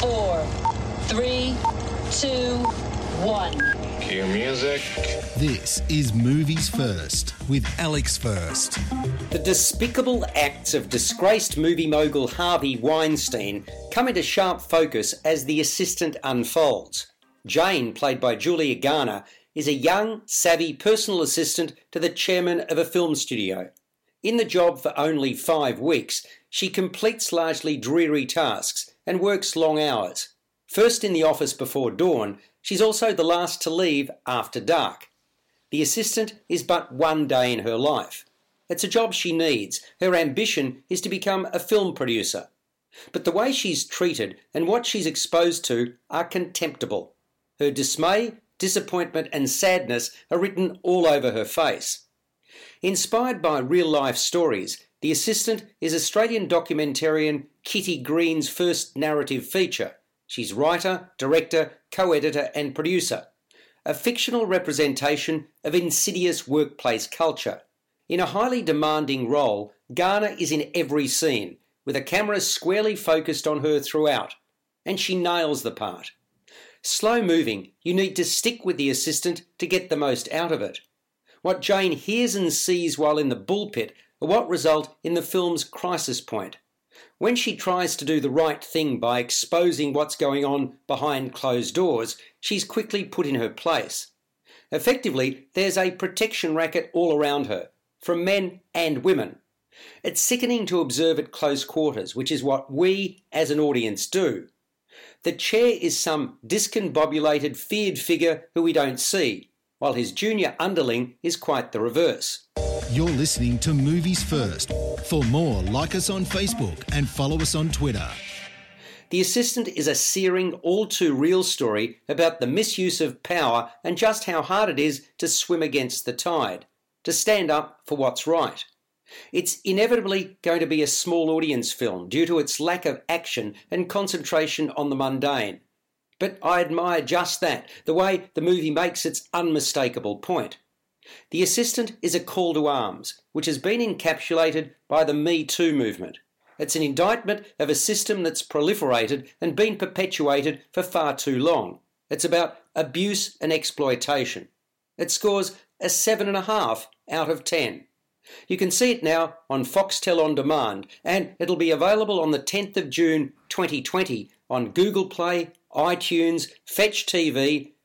four, three, two, one. Cue music. This is Movies First with Alex First. The despicable acts of disgraced movie mogul Harvey Weinstein come into sharp focus as the assistant unfolds. Jane, played by Julia Garner, is a young, savvy personal assistant to the chairman of a film studio. In the job for only five weeks, she completes largely dreary tasks and works long hours. First in the office before dawn, she's also the last to leave after dark. The assistant is but one day in her life. It's a job she needs. Her ambition is to become a film producer. But the way she's treated and what she's exposed to are contemptible. Her dismay, disappointment, and sadness are written all over her face. Inspired by real life stories, The Assistant is Australian documentarian Kitty Green's first narrative feature. She's writer, director, co editor, and producer. A fictional representation of insidious workplace culture. In a highly demanding role, Garner is in every scene, with a camera squarely focused on her throughout, and she nails the part. Slow moving, you need to stick with the assistant to get the most out of it. What Jane hears and sees while in the bullpit are what result in the film's crisis point. When she tries to do the right thing by exposing what's going on behind closed doors, she's quickly put in her place. Effectively, there's a protection racket all around her, from men and women. It's sickening to observe at close quarters, which is what we as an audience do. The chair is some discombobulated, feared figure who we don't see, while his junior underling is quite the reverse. You're listening to Movies First. For more, like us on Facebook and follow us on Twitter. The Assistant is a searing, all too real story about the misuse of power and just how hard it is to swim against the tide, to stand up for what's right. It's inevitably going to be a small audience film due to its lack of action and concentration on the mundane. But I admire just that, the way the movie makes its unmistakable point. The Assistant is a call to arms, which has been encapsulated by the Me Too movement. It's an indictment of a system that's proliferated and been perpetuated for far too long. It's about abuse and exploitation. It scores a 7.5 out of 10. You can see it now on Foxtel On Demand, and it'll be available on the 10th of June 2020 on Google Play, iTunes, Fetch TV,